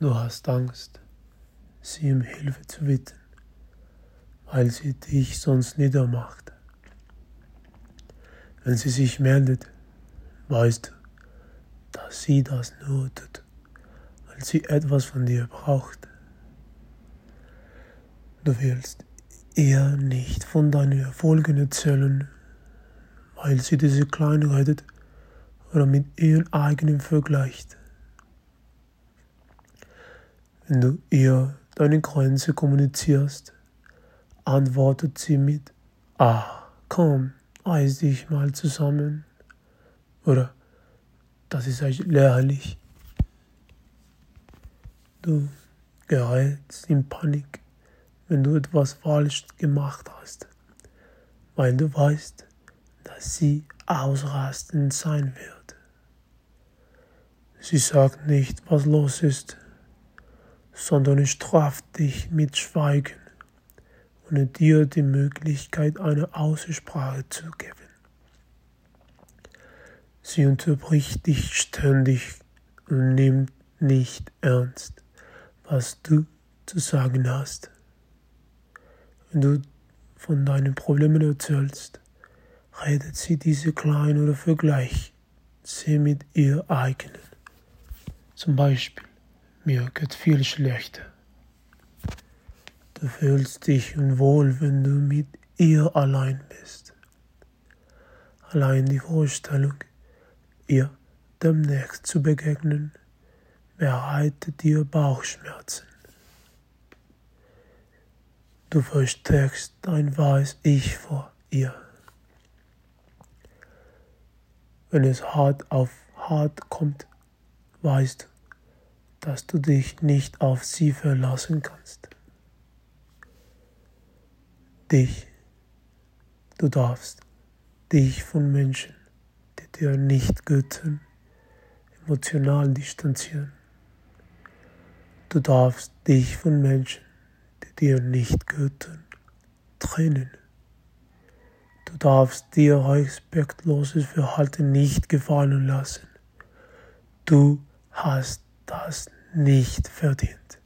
Du hast Angst, sie um Hilfe zu bitten, weil sie dich sonst niedermacht. Wenn sie sich meldet, weißt du, dass sie das nur tut, weil sie etwas von dir braucht. Du willst ihr nicht von deinen Erfolgen erzählen, weil sie diese klein redet oder mit ihren eigenen vergleicht. Wenn du ihr deine Grenze kommunizierst, antwortet sie mit Ah, komm, reiß dich mal zusammen. Oder das ist euch lächerlich. Du gerätst in Panik, wenn du etwas falsch gemacht hast, weil du weißt, dass sie ausrastend sein wird. Sie sagt nicht, was los ist, sondern straft dich mit Schweigen, ohne dir die Möglichkeit, eine Aussprache zu geben. Sie unterbricht dich ständig und nimmt nicht ernst, was du zu sagen hast. Wenn du von deinen Problemen erzählst, redet sie diese klein oder vergleicht sie mit ihr eigenen. Zum Beispiel, mir geht viel schlechter. Du fühlst dich unwohl, wenn du mit ihr allein bist. Allein die Vorstellung, ihr demnächst zu begegnen, bereitet dir Bauchschmerzen. Du versteckst dein wahres Ich vor ihr. Wenn es hart auf hart kommt, weißt du, dass du dich nicht auf sie verlassen kannst. Dich, du darfst dich von Menschen, die dir nicht göttern, emotional distanzieren. Du darfst dich von Menschen, die dir nicht göttern, trennen. Du darfst dir respektloses Verhalten nicht gefallen lassen. Du hast das nicht verdient.